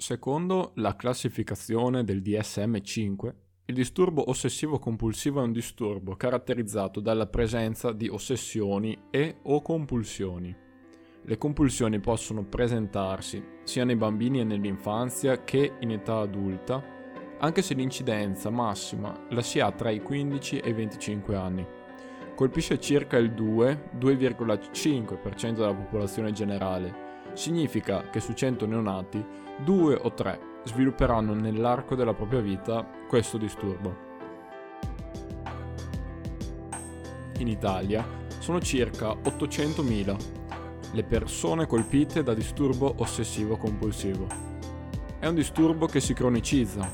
Secondo la classificazione del DSM-5, il disturbo ossessivo-compulsivo è un disturbo caratterizzato dalla presenza di ossessioni e o compulsioni. Le compulsioni possono presentarsi sia nei bambini e nell'infanzia che in età adulta, anche se l'incidenza massima la si ha tra i 15 e i 25 anni. Colpisce circa il 2-2,5% della popolazione generale significa che su 100 neonati, 2 o 3 svilupperanno nell'arco della propria vita questo disturbo. In Italia sono circa 800.000 le persone colpite da disturbo ossessivo-compulsivo. È un disturbo che si cronicizza,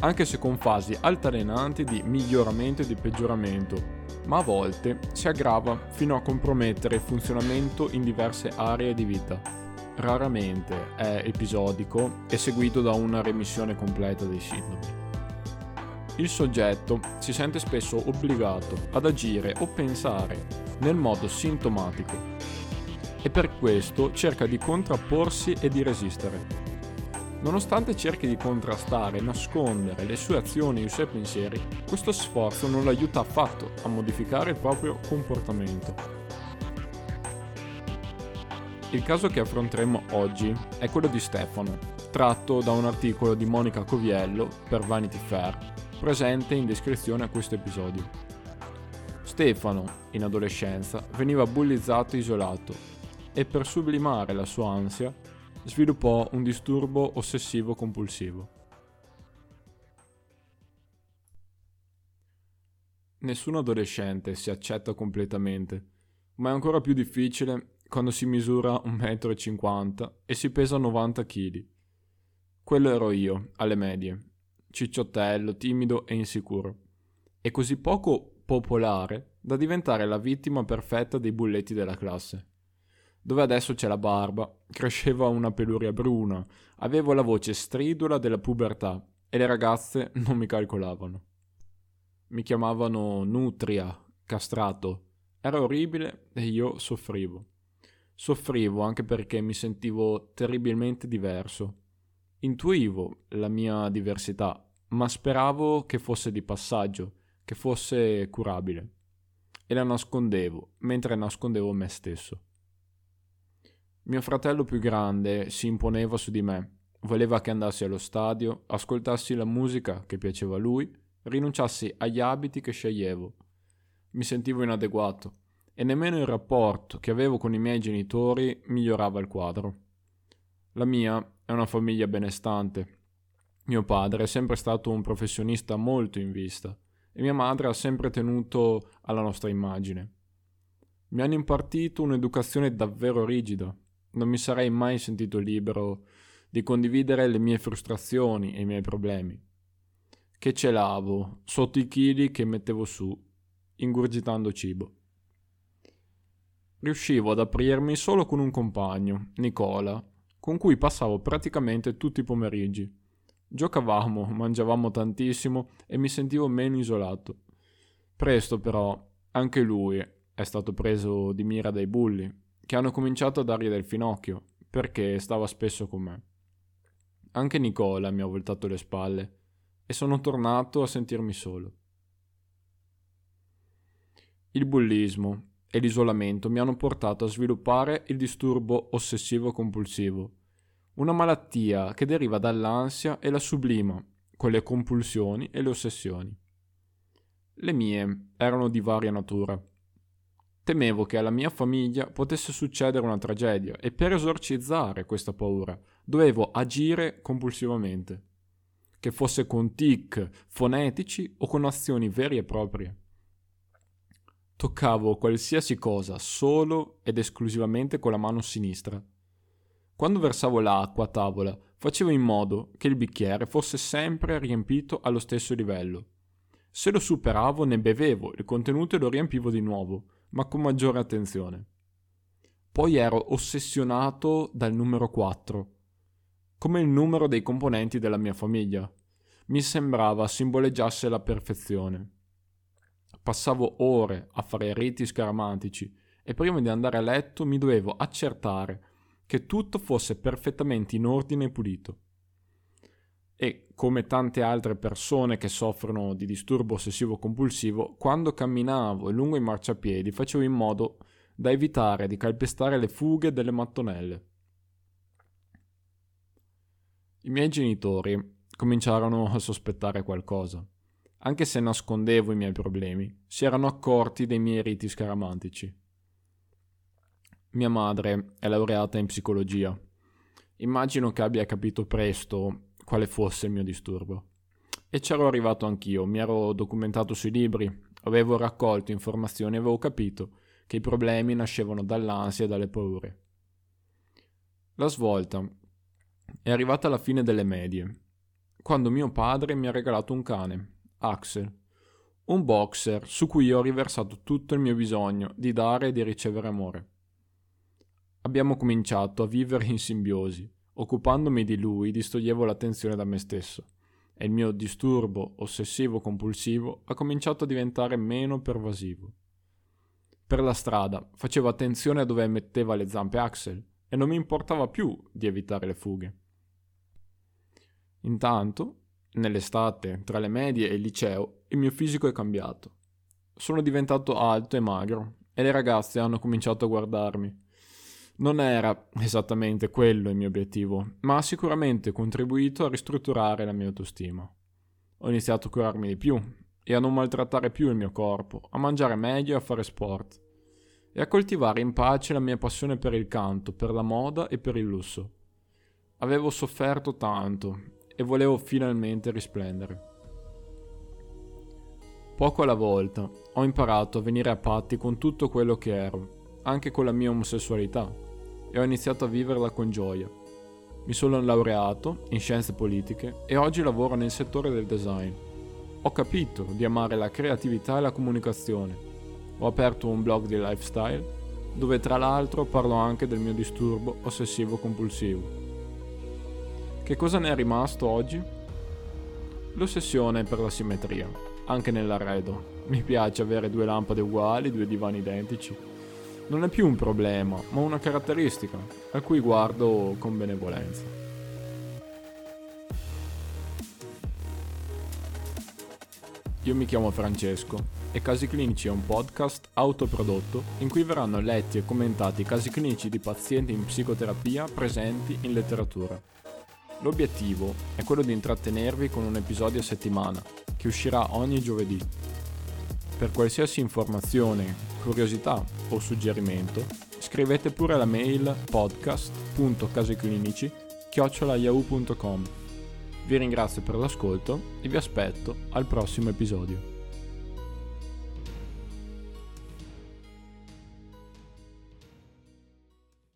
anche se con fasi altalenanti di miglioramento e di peggioramento, ma a volte si aggrava fino a compromettere il funzionamento in diverse aree di vita raramente è episodico e seguito da una remissione completa dei sintomi. Il soggetto si sente spesso obbligato ad agire o pensare nel modo sintomatico e per questo cerca di contrapporsi e di resistere. Nonostante cerchi di contrastare e nascondere le sue azioni e i suoi pensieri, questo sforzo non lo aiuta affatto a modificare il proprio comportamento il caso che affronteremo oggi è quello di Stefano, tratto da un articolo di Monica Coviello per Vanity Fair, presente in descrizione a questo episodio. Stefano, in adolescenza, veniva bullizzato e isolato e per sublimare la sua ansia sviluppò un disturbo ossessivo-compulsivo. Nessun adolescente si accetta completamente, ma è ancora più difficile quando si misura 1,50 m e si pesa 90 kg. Quello ero io, alle medie, cicciottello, timido e insicuro, e così poco popolare da diventare la vittima perfetta dei bulletti della classe. Dove adesso c'è la barba, cresceva una peluria bruna, avevo la voce stridula della pubertà e le ragazze non mi calcolavano. Mi chiamavano nutria, castrato. Era orribile e io soffrivo. Soffrivo anche perché mi sentivo terribilmente diverso. Intuivo la mia diversità, ma speravo che fosse di passaggio, che fosse curabile. E la nascondevo, mentre nascondevo me stesso. Mio fratello più grande si imponeva su di me, voleva che andassi allo stadio, ascoltassi la musica che piaceva a lui, rinunciassi agli abiti che sceglievo. Mi sentivo inadeguato e nemmeno il rapporto che avevo con i miei genitori migliorava il quadro. La mia è una famiglia benestante. Mio padre è sempre stato un professionista molto in vista e mia madre ha sempre tenuto alla nostra immagine. Mi hanno impartito un'educazione davvero rigida. Non mi sarei mai sentito libero di condividere le mie frustrazioni e i miei problemi. Che celavo sotto i chili che mettevo su, ingurgitando cibo riuscivo ad aprirmi solo con un compagno, Nicola, con cui passavo praticamente tutti i pomeriggi. Giocavamo, mangiavamo tantissimo e mi sentivo meno isolato. Presto però anche lui è stato preso di mira dai bulli, che hanno cominciato a dargli del finocchio, perché stava spesso con me. Anche Nicola mi ha voltato le spalle e sono tornato a sentirmi solo. Il bullismo e l'isolamento mi hanno portato a sviluppare il disturbo ossessivo-compulsivo, una malattia che deriva dall'ansia e la sublima con le compulsioni e le ossessioni. Le mie erano di varia natura. Temevo che alla mia famiglia potesse succedere una tragedia e per esorcizzare questa paura dovevo agire compulsivamente, che fosse con tic fonetici o con azioni vere e proprie. Toccavo qualsiasi cosa solo ed esclusivamente con la mano sinistra. Quando versavo l'acqua a tavola, facevo in modo che il bicchiere fosse sempre riempito allo stesso livello. Se lo superavo ne bevevo il contenuto e lo riempivo di nuovo, ma con maggiore attenzione. Poi ero ossessionato dal numero 4, come il numero dei componenti della mia famiglia. Mi sembrava simboleggiasse la perfezione. Passavo ore a fare riti scaramantici e prima di andare a letto mi dovevo accertare che tutto fosse perfettamente in ordine e pulito. e, come tante altre persone che soffrono di disturbo ossessivo compulsivo, quando camminavo lungo i marciapiedi facevo in modo da evitare di calpestare le fughe delle mattonelle. I miei genitori cominciarono a sospettare qualcosa. Anche se nascondevo i miei problemi, si erano accorti dei miei riti scaramantici. Mia madre è laureata in psicologia. Immagino che abbia capito presto quale fosse il mio disturbo. E c'ero arrivato anch'io, mi ero documentato sui libri, avevo raccolto informazioni e avevo capito che i problemi nascevano dall'ansia e dalle paure. La svolta è arrivata alla fine delle medie, quando mio padre mi ha regalato un cane, Axel, un boxer su cui ho riversato tutto il mio bisogno di dare e di ricevere amore. Abbiamo cominciato a vivere in simbiosi. Occupandomi di lui distoglievo l'attenzione da me stesso e il mio disturbo ossessivo compulsivo ha cominciato a diventare meno pervasivo. Per la strada facevo attenzione a dove metteva le zampe Axel e non mi importava più di evitare le fughe. Intanto, nell'estate, tra le medie e il liceo, il mio fisico è cambiato. Sono diventato alto e magro e le ragazze hanno cominciato a guardarmi. Non era esattamente quello il mio obiettivo, ma ha sicuramente contribuito a ristrutturare la mia autostima. Ho iniziato a curarmi di più e a non maltrattare più il mio corpo, a mangiare meglio e a fare sport, e a coltivare in pace la mia passione per il canto, per la moda e per il lusso. Avevo sofferto tanto e volevo finalmente risplendere. Poco alla volta ho imparato a venire a patti con tutto quello che ero, anche con la mia omosessualità e ho iniziato a viverla con gioia. Mi sono laureato in scienze politiche e oggi lavoro nel settore del design. Ho capito di amare la creatività e la comunicazione. Ho aperto un blog di lifestyle dove tra l'altro parlo anche del mio disturbo ossessivo compulsivo. Che cosa ne è rimasto oggi? L'ossessione per la simmetria, anche nell'arredo. Mi piace avere due lampade uguali, due divani identici non è più un problema, ma una caratteristica a cui guardo con benevolenza. Io mi chiamo Francesco e Casi Clinici è un podcast autoprodotto in cui verranno letti e commentati casi clinici di pazienti in psicoterapia presenti in letteratura. L'obiettivo è quello di intrattenervi con un episodio a settimana, che uscirà ogni giovedì. Per qualsiasi informazione, curiosità o suggerimento, scrivete pure alla mail podcast.casiclinici.yahoo.com. Vi ringrazio per l'ascolto e vi aspetto al prossimo episodio.